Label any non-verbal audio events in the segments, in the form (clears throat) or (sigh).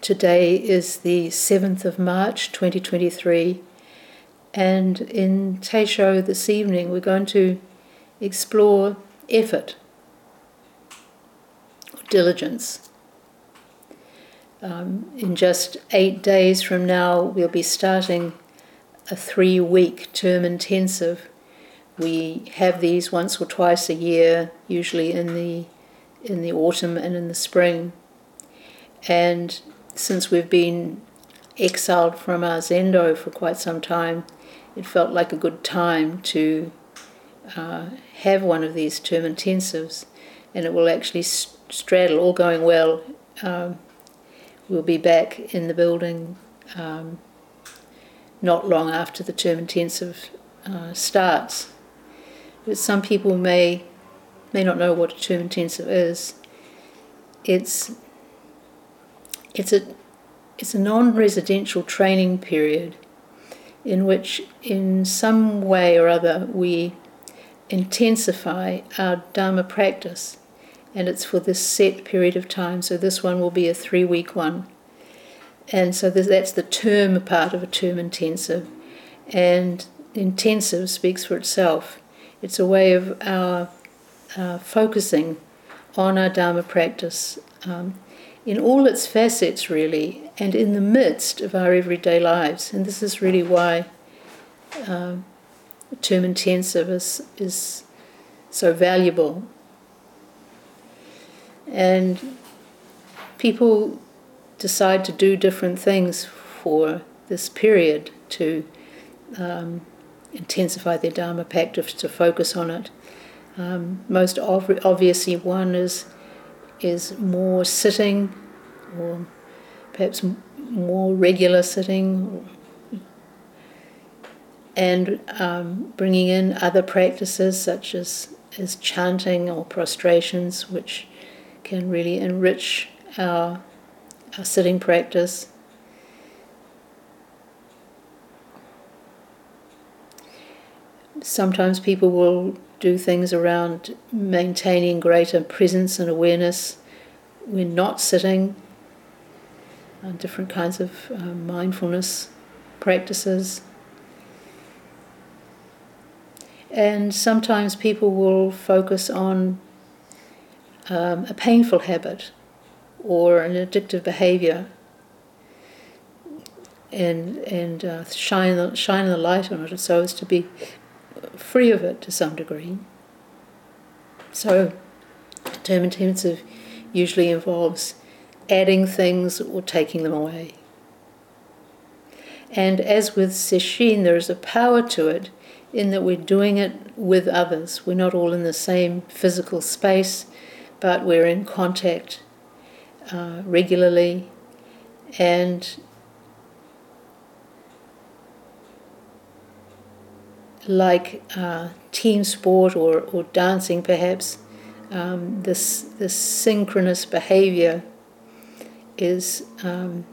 Today is the 7th of March 2023, and in Teisho this evening we're going to explore effort, diligence. Um, in just eight days from now, we'll be starting a three week term intensive. We have these once or twice a year, usually in the, in the autumn and in the spring. And since we've been exiled from our zendo for quite some time, it felt like a good time to uh, have one of these term intensives, and it will actually straddle, all going well. Um, we'll be back in the building um, not long after the term intensive uh, starts. But some people may may not know what a term intensive is. It's it's a it's a non-residential training period in which in some way or other we intensify our dharma practice. And it's for this set period of time. So this one will be a three week one. And so that's the term part of a term intensive and intensive speaks for itself it's a way of our uh, focusing on our dharma practice um, in all its facets, really, and in the midst of our everyday lives. And this is really why uh, term intensive is, is so valuable. And people decide to do different things for this period to um, intensify their Dharma practice, to focus on it. Um, most ov- obviously, one is is more sitting or perhaps more regular sitting and um, bringing in other practices such as, as chanting or prostrations, which can really enrich our, our sitting practice. Sometimes people will do things around maintaining greater presence and awareness. We're not sitting, uh, different kinds of uh, mindfulness practices. And sometimes people will focus on um, a painful habit or an addictive behavior and, and uh, shine, shine the light on it so as to be free of it to some degree. So, term intensive usually involves adding things or taking them away. And as with Sesshin, there is a power to it in that we're doing it with others. We're not all in the same physical space, but we're in contact uh, regularly. And like uh, team sport or, or dancing, perhaps, um, this, this synchronous behavior is um,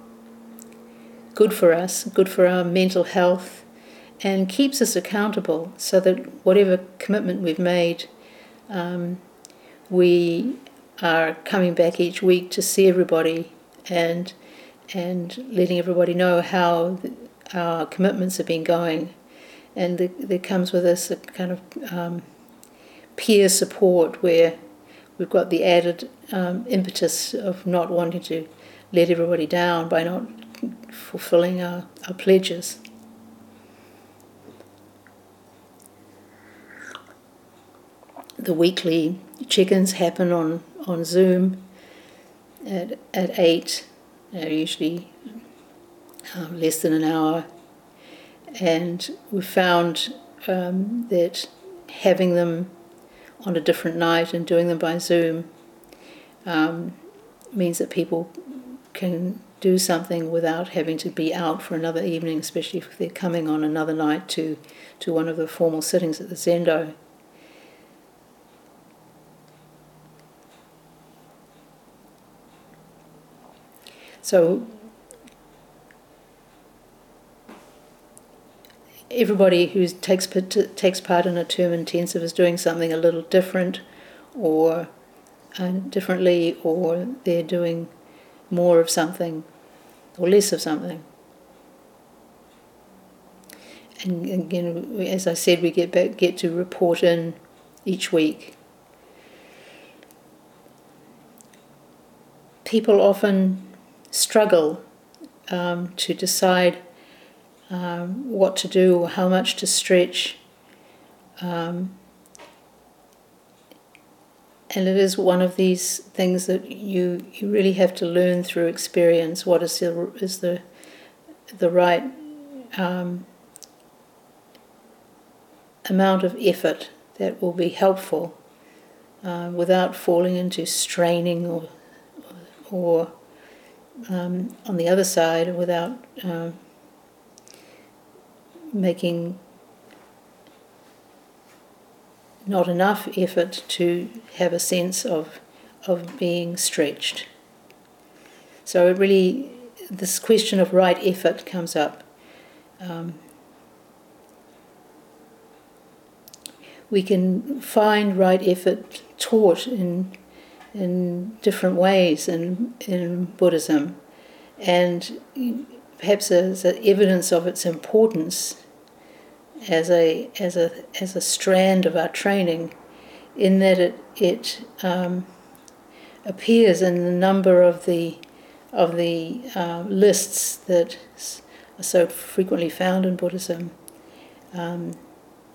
good for us, good for our mental health, and keeps us accountable so that whatever commitment we've made, um, we are coming back each week to see everybody and and letting everybody know how our commitments have been going and the, there comes with us a kind of um, peer support where we've got the added um, impetus of not wanting to let everybody down by not fulfilling our, our pledges. The weekly check-ins happen on, on Zoom at, at 8, uh, usually um, less than an hour and we found um, that having them on a different night and doing them by Zoom um, means that people can do something without having to be out for another evening, especially if they're coming on another night to, to one of the formal sittings at the Zendo. So everybody who takes takes part in a term intensive is doing something a little different, or uh, differently, or they're doing more of something or less of something. And again, as I said, we get back, get to report in each week. People often struggle um, to decide um, what to do or how much to stretch. Um, and it is one of these things that you you really have to learn through experience. What is the is the the right um, amount of effort that will be helpful uh, without falling into straining or or um, on the other side without uh, making not enough effort to have a sense of of being stretched. So it really, this question of right effort comes up. Um, we can find right effort taught in in different ways in in Buddhism, and perhaps as evidence of its importance as a as a as a strand of our training, in that it it um, appears in the number of the of the uh, lists that are so frequently found in Buddhism. Um,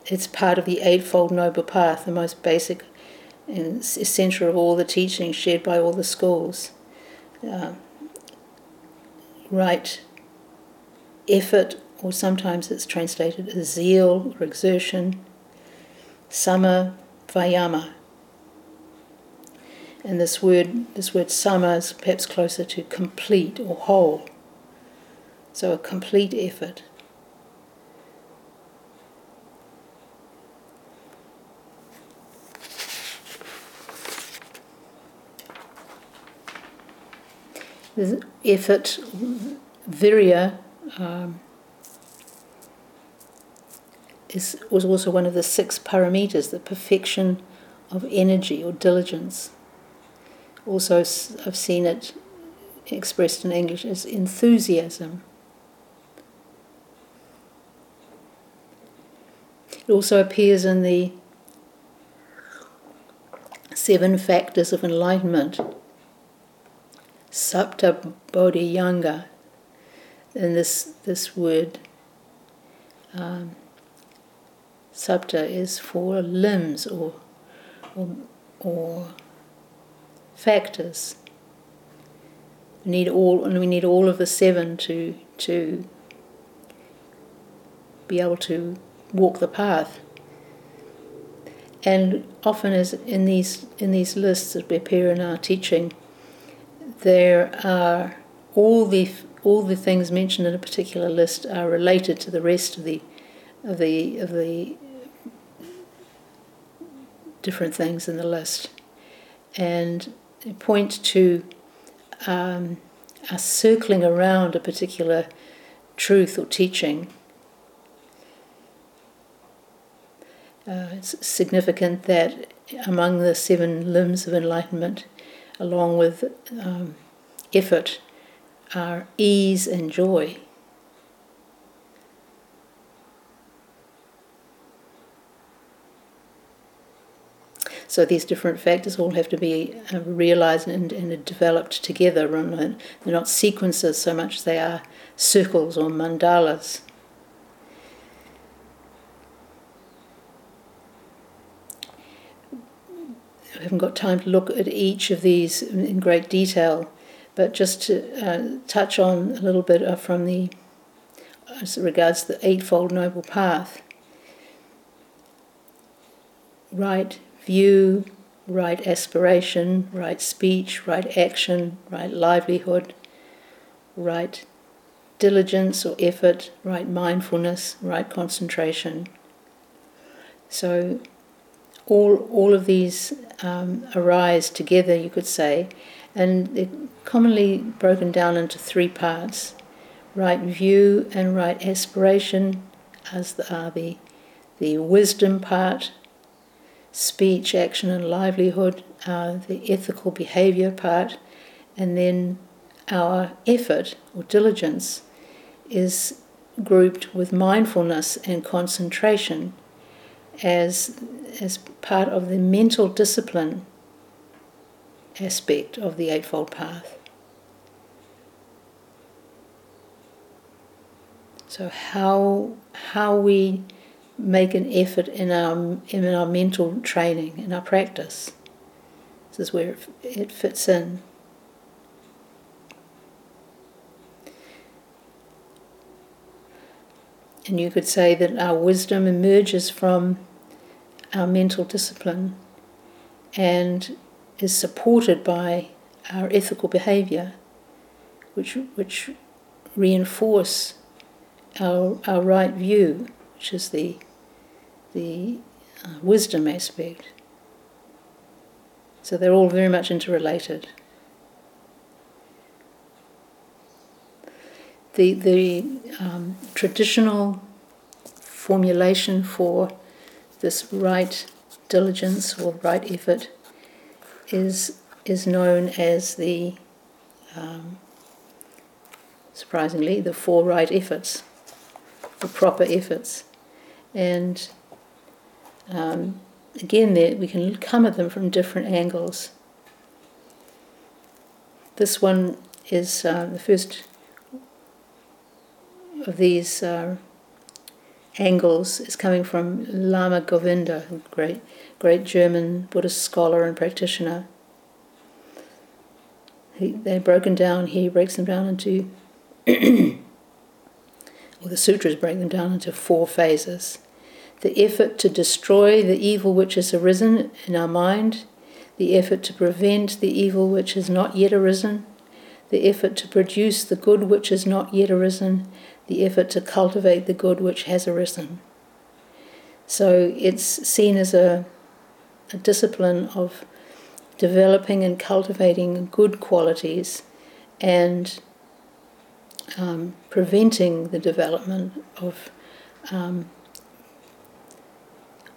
it's part of the Eightfold Noble Path, the most basic and essential of all the teachings shared by all the schools. Uh, right effort or sometimes it's translated as zeal or exertion, samma vayama. And this word, this word samma is perhaps closer to complete or whole. So a complete effort. The effort, virya, um, is, was also one of the six paramitas, the perfection of energy or diligence. Also, I've seen it expressed in English as enthusiasm. It also appears in the seven factors of enlightenment, Sapta Bodhiyanga, and this, this word. Um, Sapta is for limbs or, or, or factors. We need all, and we need all of the seven to to be able to walk the path. And often, as in these in these lists that appear in our teaching, there are all the all the things mentioned in a particular list are related to the rest of the of the of the different things in the list and point to um, us circling around a particular truth or teaching. Uh, it's significant that among the seven limbs of enlightenment, along with um, effort, are ease and joy. So these different factors all have to be uh, realized and, and developed together. They're not sequences so much they are circles or mandalas. I haven't got time to look at each of these in great detail, but just to uh, touch on a little bit uh, from the as regards the Eightfold Noble Path. Right view, right aspiration, right speech, right action, right livelihood, right diligence or effort, right mindfulness, right concentration. So, all, all of these um, arise together, you could say, and they're commonly broken down into three parts right view and right aspiration as the, are the, the wisdom part, speech, action, and livelihood, uh, the ethical behavior part, and then our effort or diligence is grouped with mindfulness and concentration as, as part of the mental discipline aspect of the Eightfold Path. So how how we make an effort in our in our mental training in our practice. This is where it fits in. And you could say that our wisdom emerges from our mental discipline and is supported by our ethical behavior, which, which reinforce our, our right view, which is the, the uh, wisdom aspect. So they're all very much interrelated. The, the um, traditional formulation for this right diligence or right effort is is known as the um, surprisingly the four right efforts, the proper efforts, and um, again we can come at them from different angles. This one is uh, the first of these uh, angles is coming from Lama Govinda, a great, great German Buddhist scholar and practitioner. He, they're broken down, he breaks them down into, (clears throat) or the sutras break them down into four phases. The effort to destroy the evil which has arisen in our mind, the effort to prevent the evil which has not yet arisen, the effort to produce the good which has not yet arisen, the effort to cultivate the good which has arisen. So it's seen as a, a discipline of developing and cultivating good qualities and um, preventing the development of um,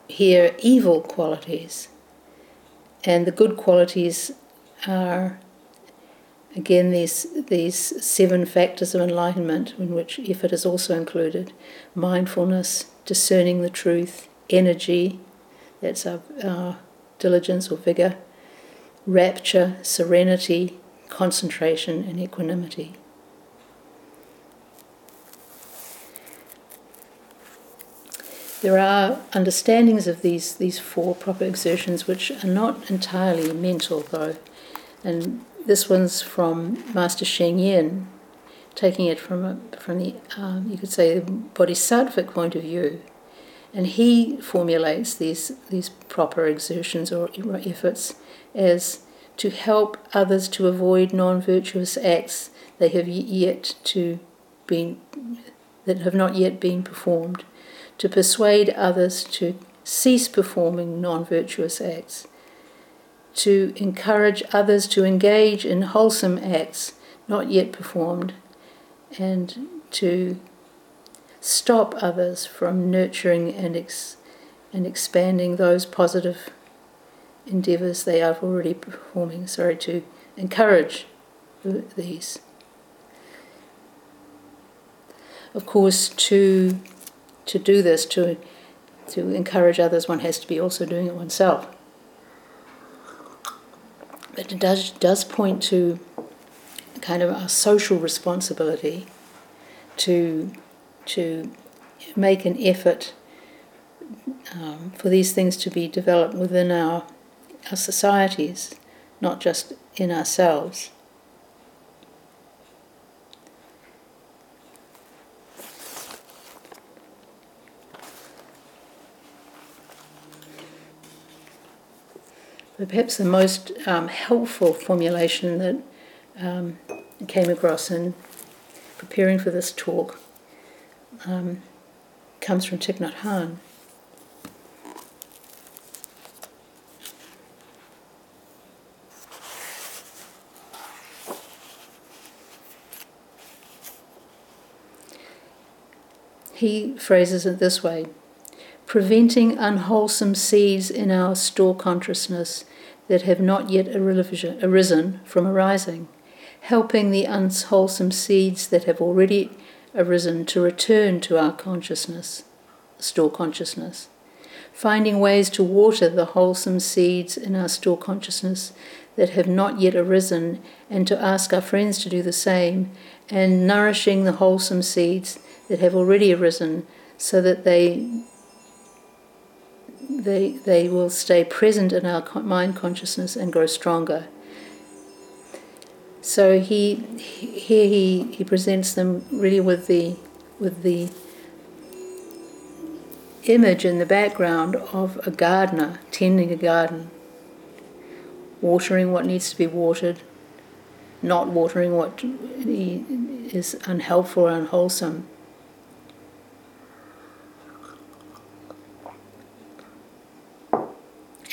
here evil qualities. And the good qualities are Again, these, these seven factors of enlightenment, in which effort is also included mindfulness, discerning the truth, energy, that's our, our diligence or vigor, rapture, serenity, concentration, and equanimity. There are understandings of these, these four proper exertions which are not entirely mental, though, and this one's from Master Sheng Yen, taking it from a, from the um, you could say the bodhisattvic point of view, and he formulates these these proper exertions or efforts as to help others to avoid non-virtuous acts they have yet to been that have not yet been performed, to persuade others to cease performing non-virtuous acts to encourage others to engage in wholesome acts not yet performed, and to stop others from nurturing and, ex- and expanding those positive endeavours they are already performing. Sorry, to encourage these. Of course, to to do this, to to encourage others, one has to be also doing it oneself. But it does, does point to kind of our social responsibility to, to make an effort um, for these things to be developed within our, our societies, not just in ourselves. But perhaps the most um, helpful formulation that um, came across in preparing for this talk um, comes from Thich Nhat Hanh. He phrases it this way preventing unwholesome seeds in our store consciousness that have not yet arisen from arising, helping the unwholesome seeds that have already arisen to return to our consciousness, store consciousness, finding ways to water the wholesome seeds in our store consciousness that have not yet arisen, and to ask our friends to do the same, and nourishing the wholesome seeds that have already arisen so that they they, they will stay present in our mind consciousness and grow stronger. So he here he, he presents them really with the with the image in the background of a gardener tending a garden, watering what needs to be watered, not watering what is unhelpful or unwholesome.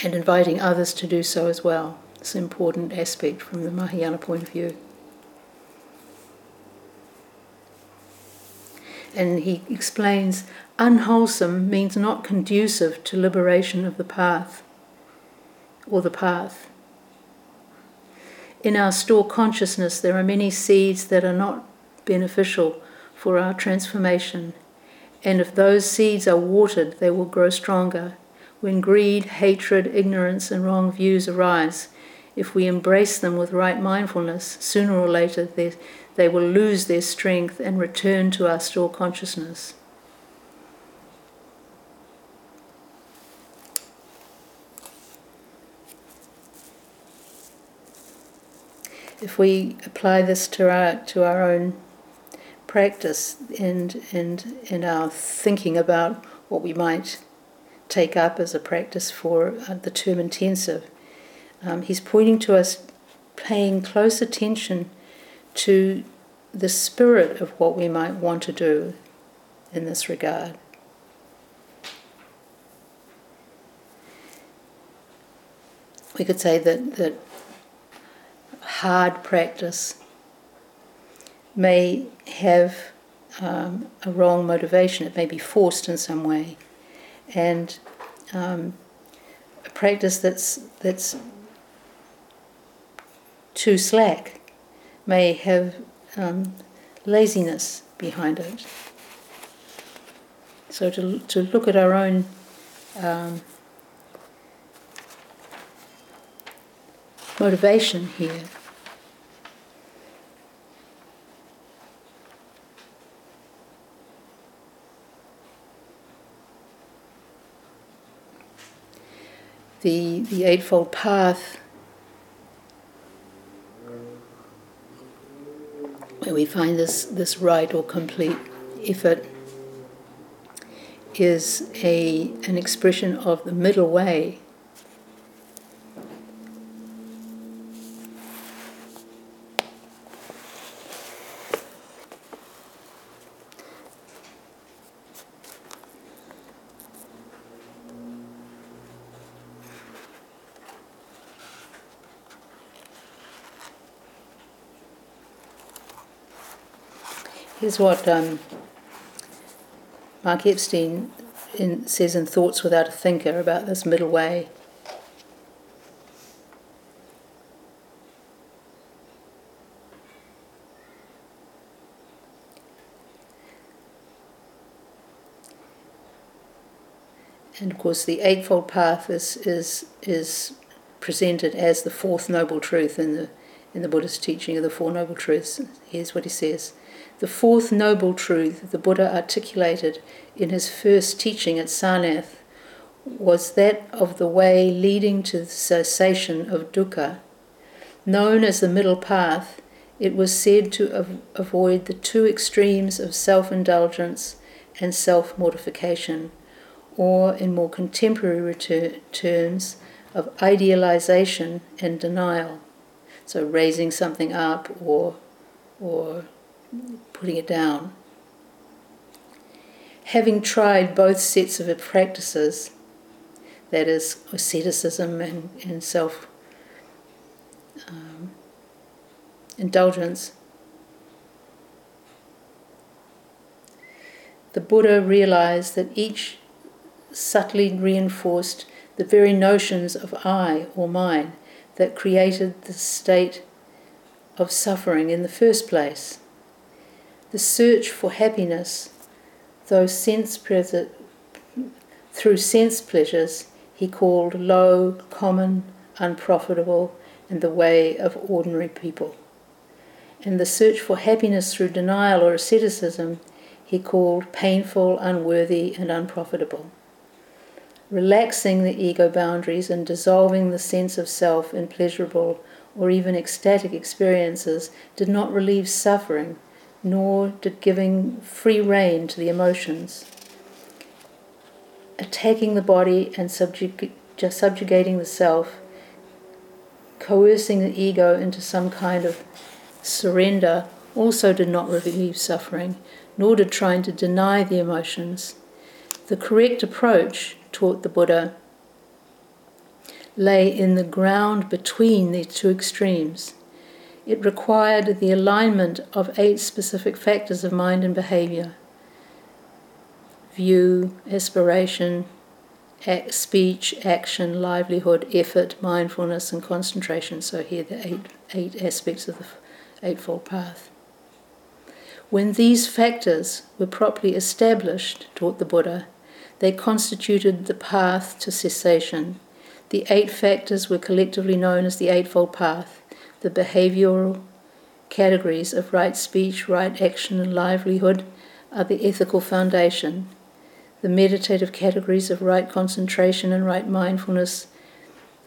And inviting others to do so as well. It's an important aspect from the Mahayana point of view. And he explains unwholesome means not conducive to liberation of the path or the path. In our store consciousness, there are many seeds that are not beneficial for our transformation, and if those seeds are watered, they will grow stronger when greed, hatred, ignorance, and wrong views arise, if we embrace them with right mindfulness, sooner or later they, they will lose their strength and return to our store consciousness. If we apply this to our to our own practice and and and our thinking about what we might take up as a practice for uh, the term intensive. Um, he's pointing to us paying close attention to the spirit of what we might want to do in this regard. We could say that, that hard practice may have um, a wrong motivation, it may be forced in some way and um, a practice that's that's too slack may have um, laziness behind it. So to to look at our own um, motivation here the, the Eightfold Path, where we find this, this right or complete effort, is a, an expression of the middle way Here's what um, Mark Epstein in, says in Thoughts Without a Thinker about this middle way. And of course, the Eightfold Path is, is, is presented as the fourth noble truth in the, in the Buddhist teaching of the Four Noble Truths. Here's what he says the fourth noble truth the Buddha articulated in his first teaching at Sarnath was that of the way leading to the cessation of dukkha. Known as the middle path, it was said to av- avoid the two extremes of self indulgence and self mortification, or in more contemporary retur- terms, of idealization and denial. So, raising something up or, or putting it down. Having tried both sets of practices, that is, asceticism and, and self um, indulgence, the Buddha realized that each subtly reinforced the very notions of I or mine that created the state of suffering in the first place. The search for happiness, though sense through sense pleasures, he called low, common, unprofitable, and the way of ordinary people. And the search for happiness through denial or asceticism, he called painful, unworthy, and unprofitable. Relaxing the ego boundaries and dissolving the sense of self in pleasurable or even ecstatic experiences did not relieve suffering, nor did giving free rein to the emotions. Attacking the body and subjug- subjugating the self, coercing the ego into some kind of surrender, also did not relieve suffering, nor did trying to deny the emotions. The correct approach, taught the Buddha, lay in the ground between these two extremes. It required the alignment of eight specific factors of mind and behavior view, aspiration, act, speech, action, livelihood, effort, mindfulness, and concentration. So, here the eight, eight aspects of the Eightfold Path. When these factors were properly established, taught the Buddha, they constituted the path to cessation the eight factors were collectively known as the Eightfold Path, the behavioral categories of right speech, right action, and livelihood are the ethical foundation. The meditative categories of right concentration and right mindfulness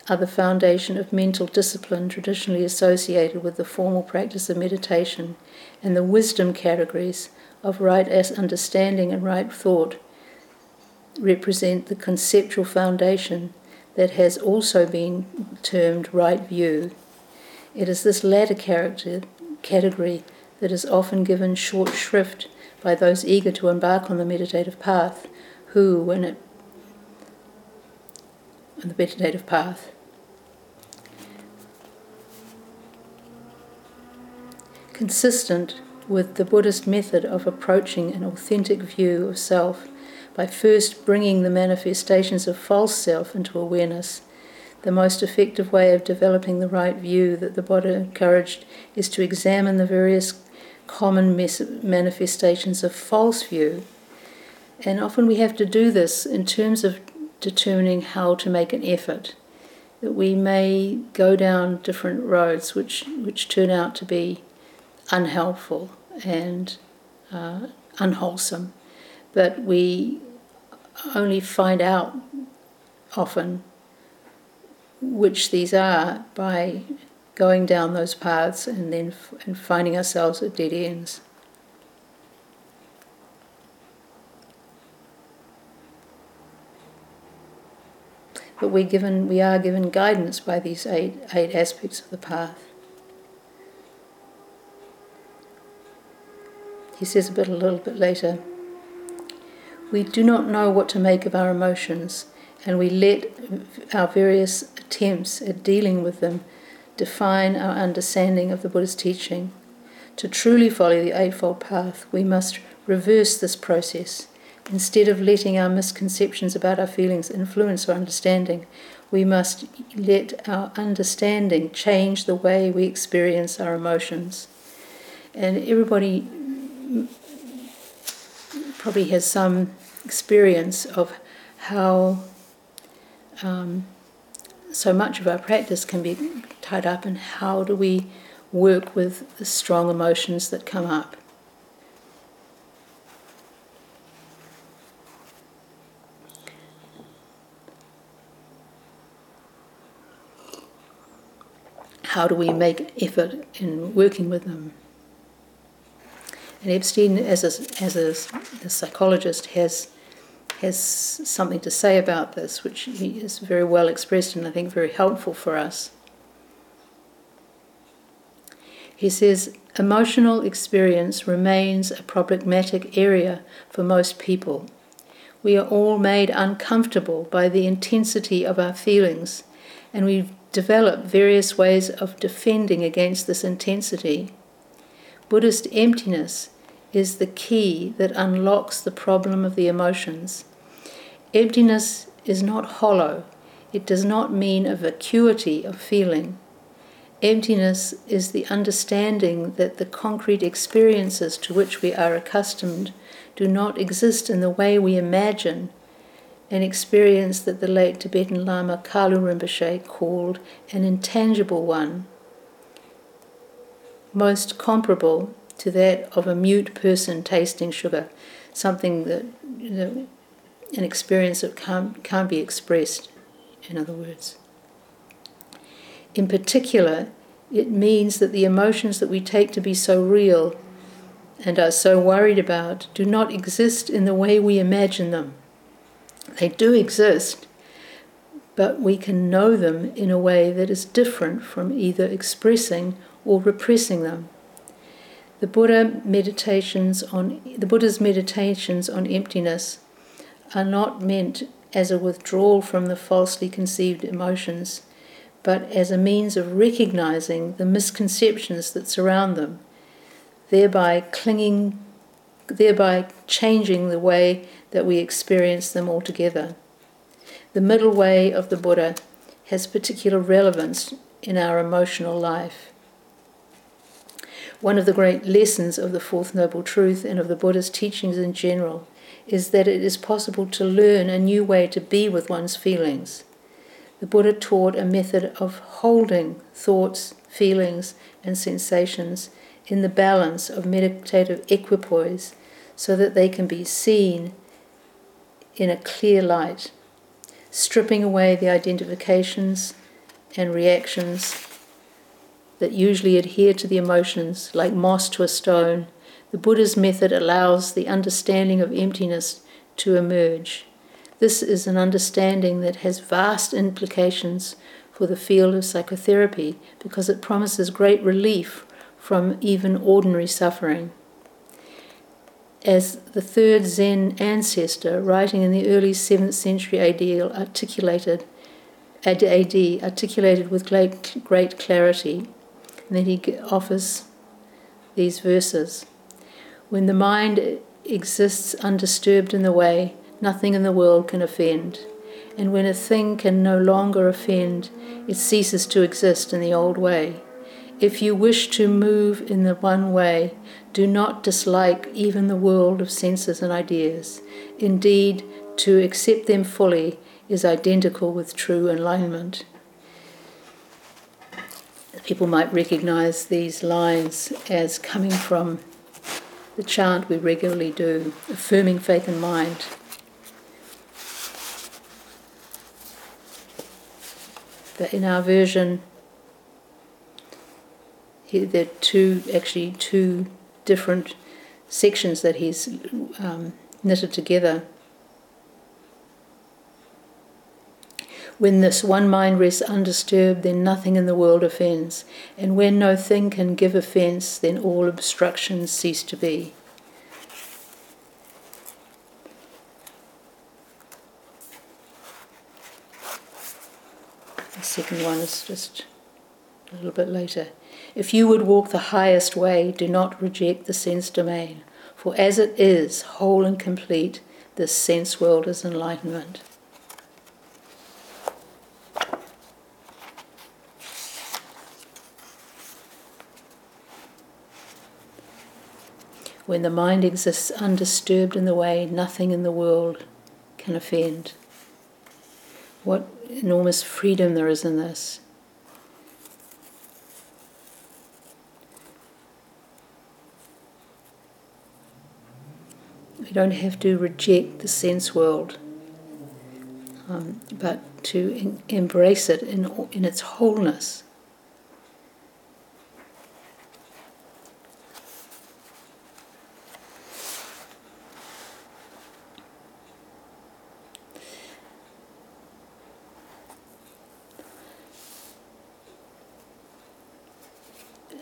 are the foundation of mental discipline traditionally associated with the formal practice of meditation, and the wisdom categories of right understanding and right thought represent the conceptual foundation that has also been termed right view. It is this latter character, category that is often given short shrift by those eager to embark on the meditative path, who, when it on the meditative path, consistent with the Buddhist method of approaching an authentic view of self by first bringing the manifestations of false self into awareness. The most effective way of developing the right view that the Buddha encouraged is to examine the various common manifestations of false view. And often we have to do this in terms of determining how to make an effort. That we may go down different roads which, which turn out to be unhelpful and uh, unwholesome. But we only find out often which these are by going down those paths and then f- and finding ourselves at dead ends. But we given we are given guidance by these eight eight aspects of the path. He says a bit a little bit later. We do not know what to make of our emotions, and we let our various attempts at dealing with them define our understanding of the Buddha's teaching. To truly follow the Eightfold Path, we must reverse this process. Instead of letting our misconceptions about our feelings influence our understanding, we must let our understanding change the way we experience our emotions. And everybody probably has some experience of how um, so much of our practice can be tied up in how do we work with the strong emotions that come up. How do we make effort in working with them? And Epstein, as a, as a, a psychologist, has has something to say about this, which he is very well expressed and I think very helpful for us. He says, emotional experience remains a problematic area for most people. We are all made uncomfortable by the intensity of our feelings, and we develop various ways of defending against this intensity. Buddhist emptiness is the key that unlocks the problem of the emotions. Emptiness is not hollow. It does not mean a vacuity of feeling. Emptiness is the understanding that the concrete experiences to which we are accustomed do not exist in the way we imagine, an experience that the late Tibetan Lama Kalu Rinpoche called an intangible one, most comparable to that of a mute person tasting sugar, something that, an experience that can't, can't be expressed, in other words. In particular, it means that the emotions that we take to be so real and are so worried about do not exist in the way we imagine them. They do exist, but we can know them in a way that is different from either expressing or repressing them. The Buddha meditations on the Buddha's meditations on emptiness are not meant as a withdrawal from the falsely conceived emotions, but as a means of recognizing the misconceptions that surround them, thereby clinging, thereby changing the way that we experience them altogether. The middle way of the Buddha has particular relevance in our emotional life. One of the great lessons of the Fourth Noble Truth and of the Buddha's teachings in general is that it is possible to learn a new way to be with one's feelings the Buddha taught a method of holding thoughts, feelings, and sensations in the balance of meditative equipoise so that they can be seen in a clear light, stripping away the identifications and reactions that usually adhere to the emotions like moss to a stone. The Buddha's method allows the understanding of emptiness to emerge. This is an understanding that has vast implications for the field of psychotherapy because it promises great relief from even ordinary suffering. As the third Zen ancestor, writing in the early 7th century AD, articulated, AD, articulated with great, great clarity, and then he offers these verses. When the mind exists undisturbed in the way, nothing in the world can offend. And when a thing can no longer offend, it ceases to exist in the old way. If you wish to move in the one way, do not dislike even the world of senses and ideas. Indeed, to accept them fully is identical with true enlightenment. People might recognize these lines as coming from the chant we regularly do, affirming faith and mind. But in our version, he, there are two, actually two different sections that he's um, knitted together. When this one mind rests undisturbed, then nothing in the world offends. And when no thing can give offence, then all obstructions cease to be. The second one is just a little bit later. If you would walk the highest way, do not reject the sense domain, for as it is, whole and complete, this sense world is enlightenment. When the mind exists undisturbed in the way, nothing in the world can offend. What enormous freedom there is in this. We don't have to reject the sense world, um, but to embrace it in, in its wholeness.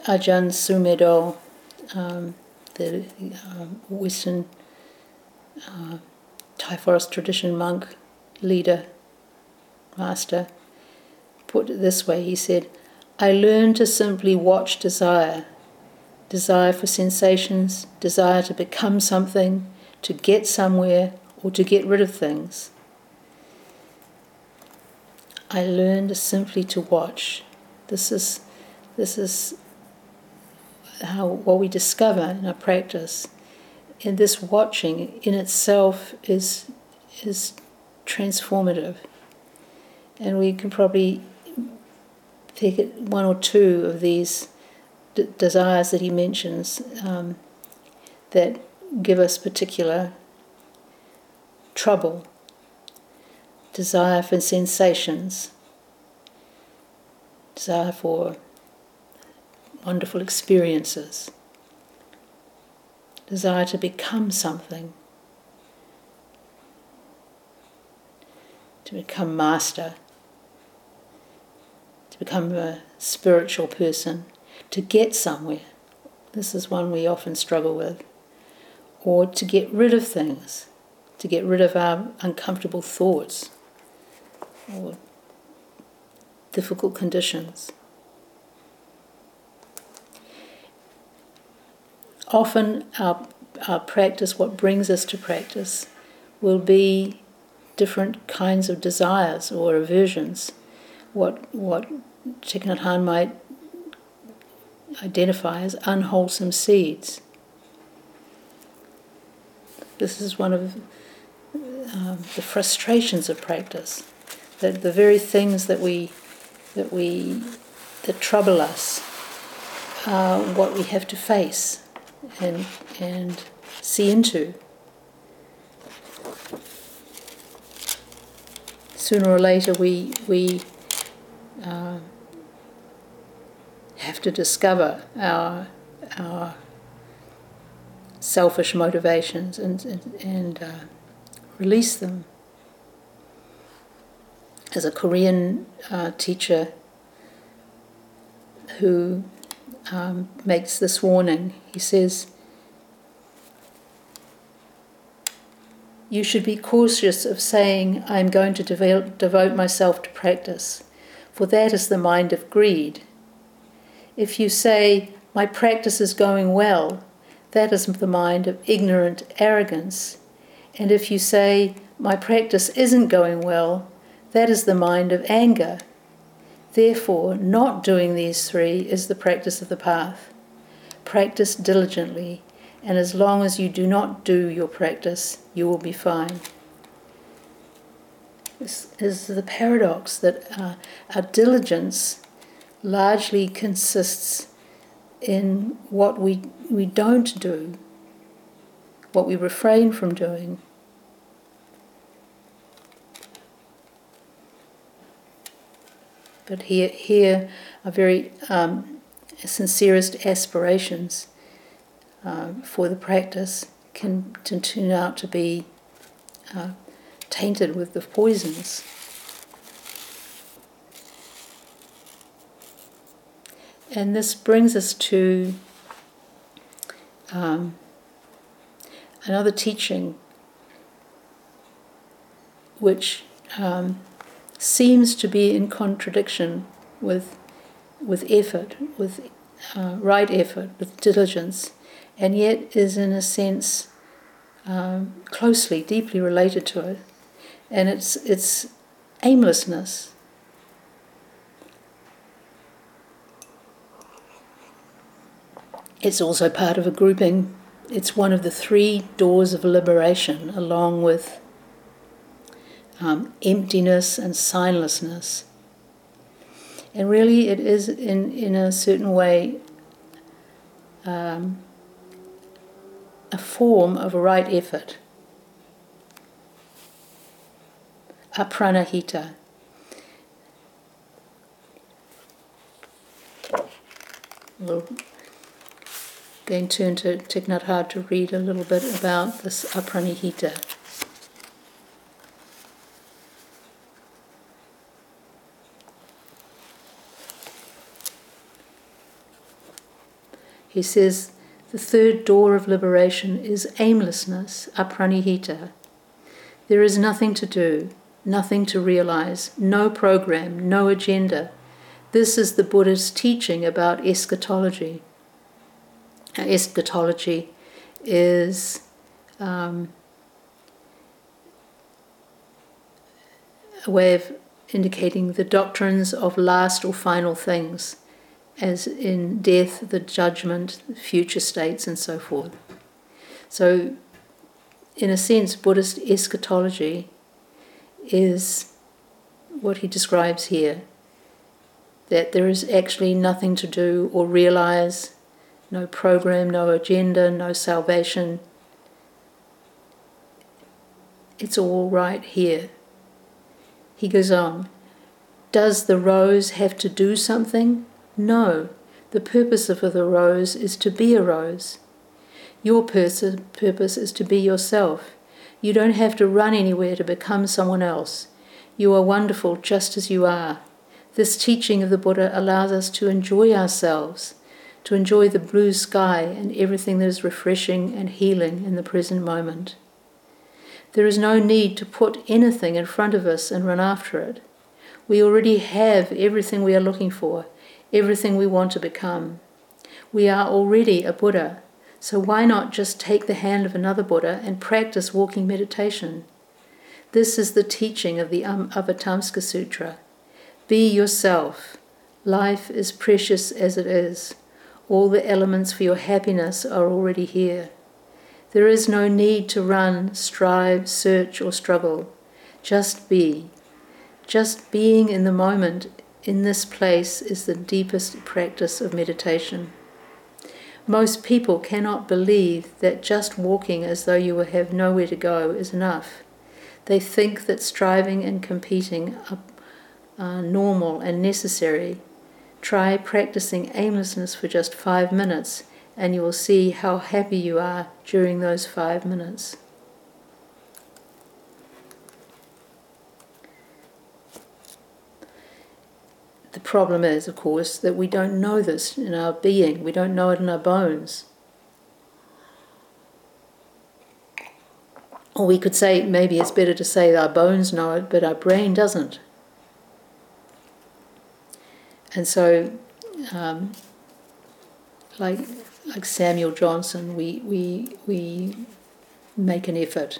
Ajahn Sumedho, um, the um, Western uh, Thai forest tradition monk, leader, master, put it this way he said, I learned to simply watch desire desire for sensations, desire to become something, to get somewhere, or to get rid of things. I learned simply to watch. This is this is how what we discover in our practice. And this watching in itself is is transformative. And we can probably pick one or two of these d- desires that he mentions um, that give us particular trouble, desire for sensations, desire for wonderful experiences, desire to become something, to become master, to become a spiritual person, to get somewhere. This is one we often struggle with. Or to get rid of things, to get rid of our uncomfortable thoughts or difficult conditions. Often, our, our practice, what brings us to practice, will be different kinds of desires or aversions. What, what Thich Nhat Hanh might identify as unwholesome seeds. This is one of um, the frustrations of practice. That the very things that we that we that trouble us are what we have to face and and see into. Sooner or later, we we uh, have to discover our our selfish motivations and and, and uh, release them. As a Korean uh, teacher who um, makes this warning, he says. You should be cautious of saying, I am going to devote, devote myself to practice, for that is the mind of greed. If you say, My practice is going well, that is the mind of ignorant arrogance. And if you say, My practice isn't going well, that is the mind of anger. Therefore, not doing these three is the practice of the path. Practice diligently, and as long as you do not do your practice, you will be fine. This is the paradox that uh, our diligence largely consists in what we, we don't do, what we refrain from doing. But here, here are very um, sincerest aspirations uh, for the practice can, turn out to be uh, tainted with the poisons. And this brings us to um, another teaching which um, seems to be in contradiction with, with effort, with uh, right effort, with diligence, and yet is in a sense um, closely, deeply related to it. And it's, it's aimlessness. It's also part of a grouping. It's one of the three doors of liberation, along with um, emptiness and signlessness. And really, it is in, in a certain way um, a form of right effort. Apranihita. We'll then turn to Thich Nhat Hanh to read a little bit about this apranihita. He says the third door of liberation is aimlessness, apranihita. There is nothing to do, nothing to realize, no program, no agenda. This is the Buddha's teaching about eschatology. Eschatology is um, a way of indicating the doctrines of last or final things, as in death, the judgment, future states, and so forth. So, in a sense, Buddhist eschatology is what he describes here that there is actually nothing to do or realize, no program, no agenda, no salvation. It's all right here. He goes on Does the rose have to do something? No. The purpose of the rose is to be a rose. Your purpose is to be yourself. You don't have to run anywhere to become someone else. You are wonderful just as you are. This teaching of the Buddha allows us to enjoy ourselves, to enjoy the blue sky and everything that is refreshing and healing in the present moment. There is no need to put anything in front of us and run after it. We already have everything we are looking for, everything we want to become. We are already a Buddha, so why not just take the hand of another Buddha and practice walking meditation? This is the teaching of the Avatamsaka Sutra. Be yourself. Life is precious as it is. All the elements for your happiness are already here. There is no need to run, strive, search, or struggle. Just be. Just being in the moment, in this place, is the deepest practice of meditation. Most people cannot believe that just walking as though you have nowhere to go is enough. They think that striving and competing are uh, normal and necessary. Try practicing aimlessness for just five minutes, and you will see how happy you are during those five minutes. The problem is, of course, that we don't know this in our being, we don't know it in our bones. Or we could say maybe it's better to say our bones know it, but our brain doesn't. And so, um, like like Samuel Johnson, we we we make an effort.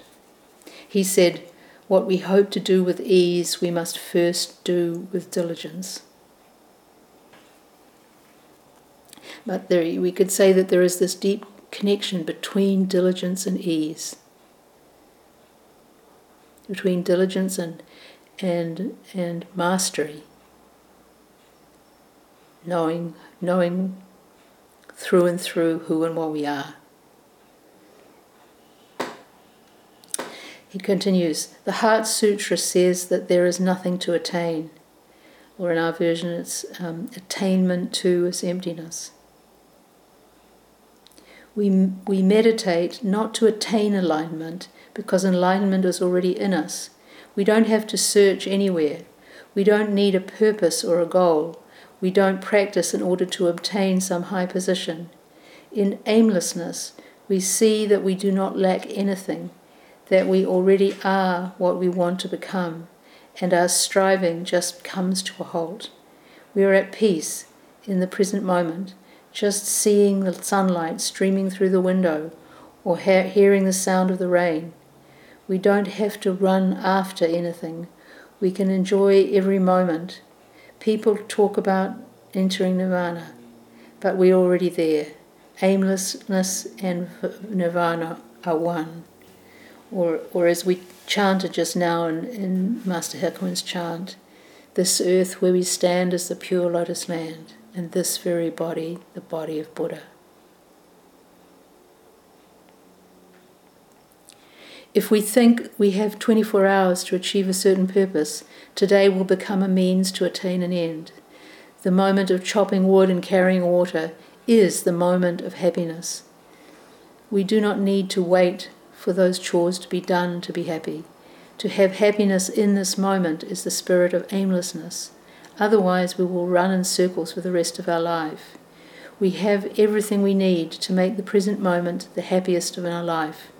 He said, "What we hope to do with ease, we must first do with diligence." But there, we could say that there is this deep connection between diligence and ease, between diligence and and and mastery knowing, knowing through and through who and what we are. He continues The Heart Sutra says that there is nothing to attain, or in our version, it's um, attainment to is emptiness. We, we meditate not to attain enlightenment because enlightenment is already in us. We don't have to search anywhere. We don't need a purpose or a goal. We don't practice in order to obtain some high position. In aimlessness, we see that we do not lack anything, that we already are what we want to become, and our striving just comes to a halt. We are at peace in the present moment, just seeing the sunlight streaming through the window or he- hearing the sound of the rain. We don't have to run after anything. We can enjoy every moment People talk about entering nirvana, but we're already there. Aimlessness and nirvana are one. Or, or as we chanted just now in, in Master Hakuin's chant, this earth where we stand is the pure lotus land, and this very body, the body of Buddha. If we think we have 24 hours to achieve a certain purpose, today will become a means to attain an end. The moment of chopping wood and carrying water is the moment of happiness. We do not need to wait for those chores to be done to be happy. To have happiness in this moment is the spirit of aimlessness. Otherwise, we will run in circles for the rest of our life. We have everything we need to make the present moment the happiest of our life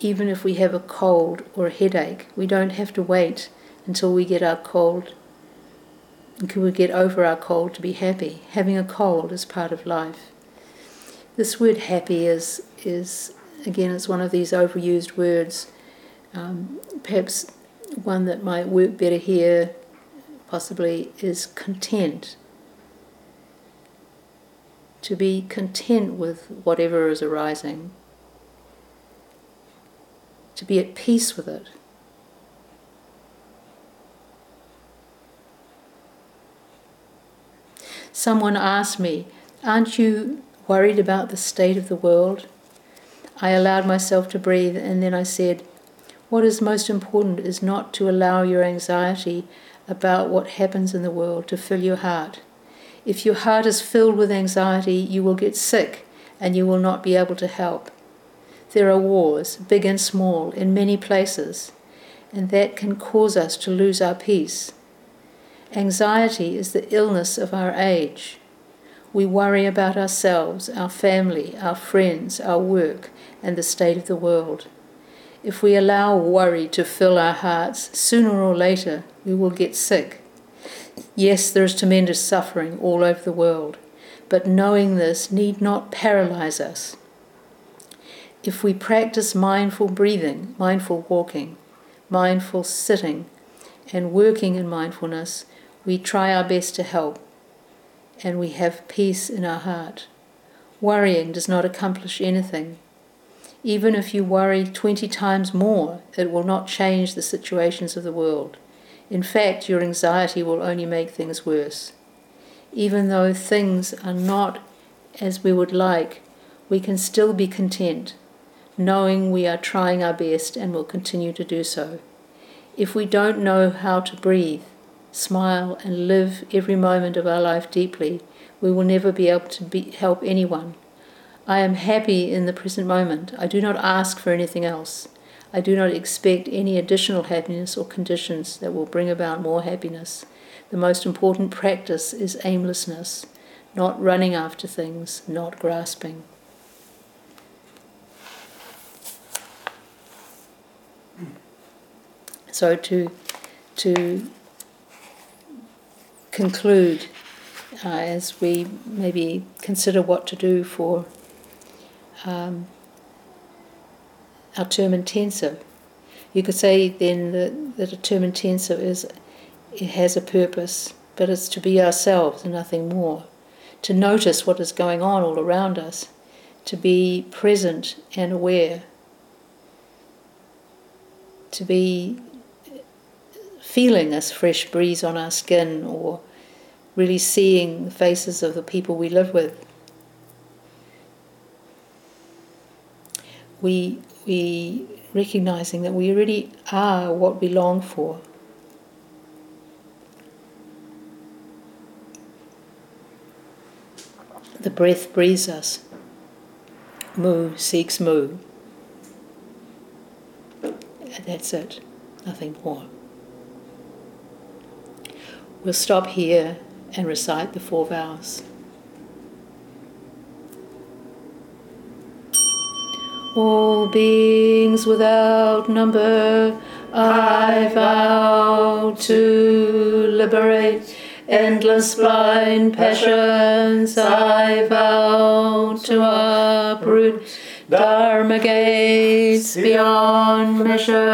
even if we have a cold or a headache, we don't have to wait until we get our cold, until we get over our cold to be happy. Having a cold is part of life. This word happy is, is again, it's one of these overused words. Um, perhaps one that might work better here, possibly, is content. To be content with whatever is arising, to be at peace with it. Someone asked me, Aren't you worried about the state of the world? I allowed myself to breathe and then I said, What is most important is not to allow your anxiety about what happens in the world to fill your heart. If your heart is filled with anxiety, you will get sick and you will not be able to help. There are wars, big and small, in many places, and that can cause us to lose our peace. Anxiety is the illness of our age. We worry about ourselves, our family, our friends, our work, and the state of the world. If we allow worry to fill our hearts, sooner or later we will get sick. Yes, there is tremendous suffering all over the world, but knowing this need not paralyze us. If we practice mindful breathing, mindful walking, mindful sitting, and working in mindfulness, we try our best to help and we have peace in our heart. Worrying does not accomplish anything. Even if you worry 20 times more, it will not change the situations of the world. In fact, your anxiety will only make things worse. Even though things are not as we would like, we can still be content, knowing we are trying our best and will continue to do so. If we don't know how to breathe, smile, and live every moment of our life deeply, we will never be able to be, help anyone. I am happy in the present moment. I do not ask for anything else. I do not expect any additional happiness or conditions that will bring about more happiness. The most important practice is aimlessness, not running after things, not grasping. So to to conclude uh, as we maybe consider what to do for um, our term intensive. You could say then that, that a term intensive is it has a purpose, but it's to be ourselves and nothing more. To notice what is going on all around us, to be present and aware, to be feeling a fresh breeze on our skin or really seeing the faces of the people we live with. We, we recognizing that we really are what we long for. The breath breathes us. Mu seeks mu. That's it, nothing more. We'll stop here and recite the four vows. All beings without number, I vow to liberate endless blind passions. I vow to uproot dharma gates beyond measure.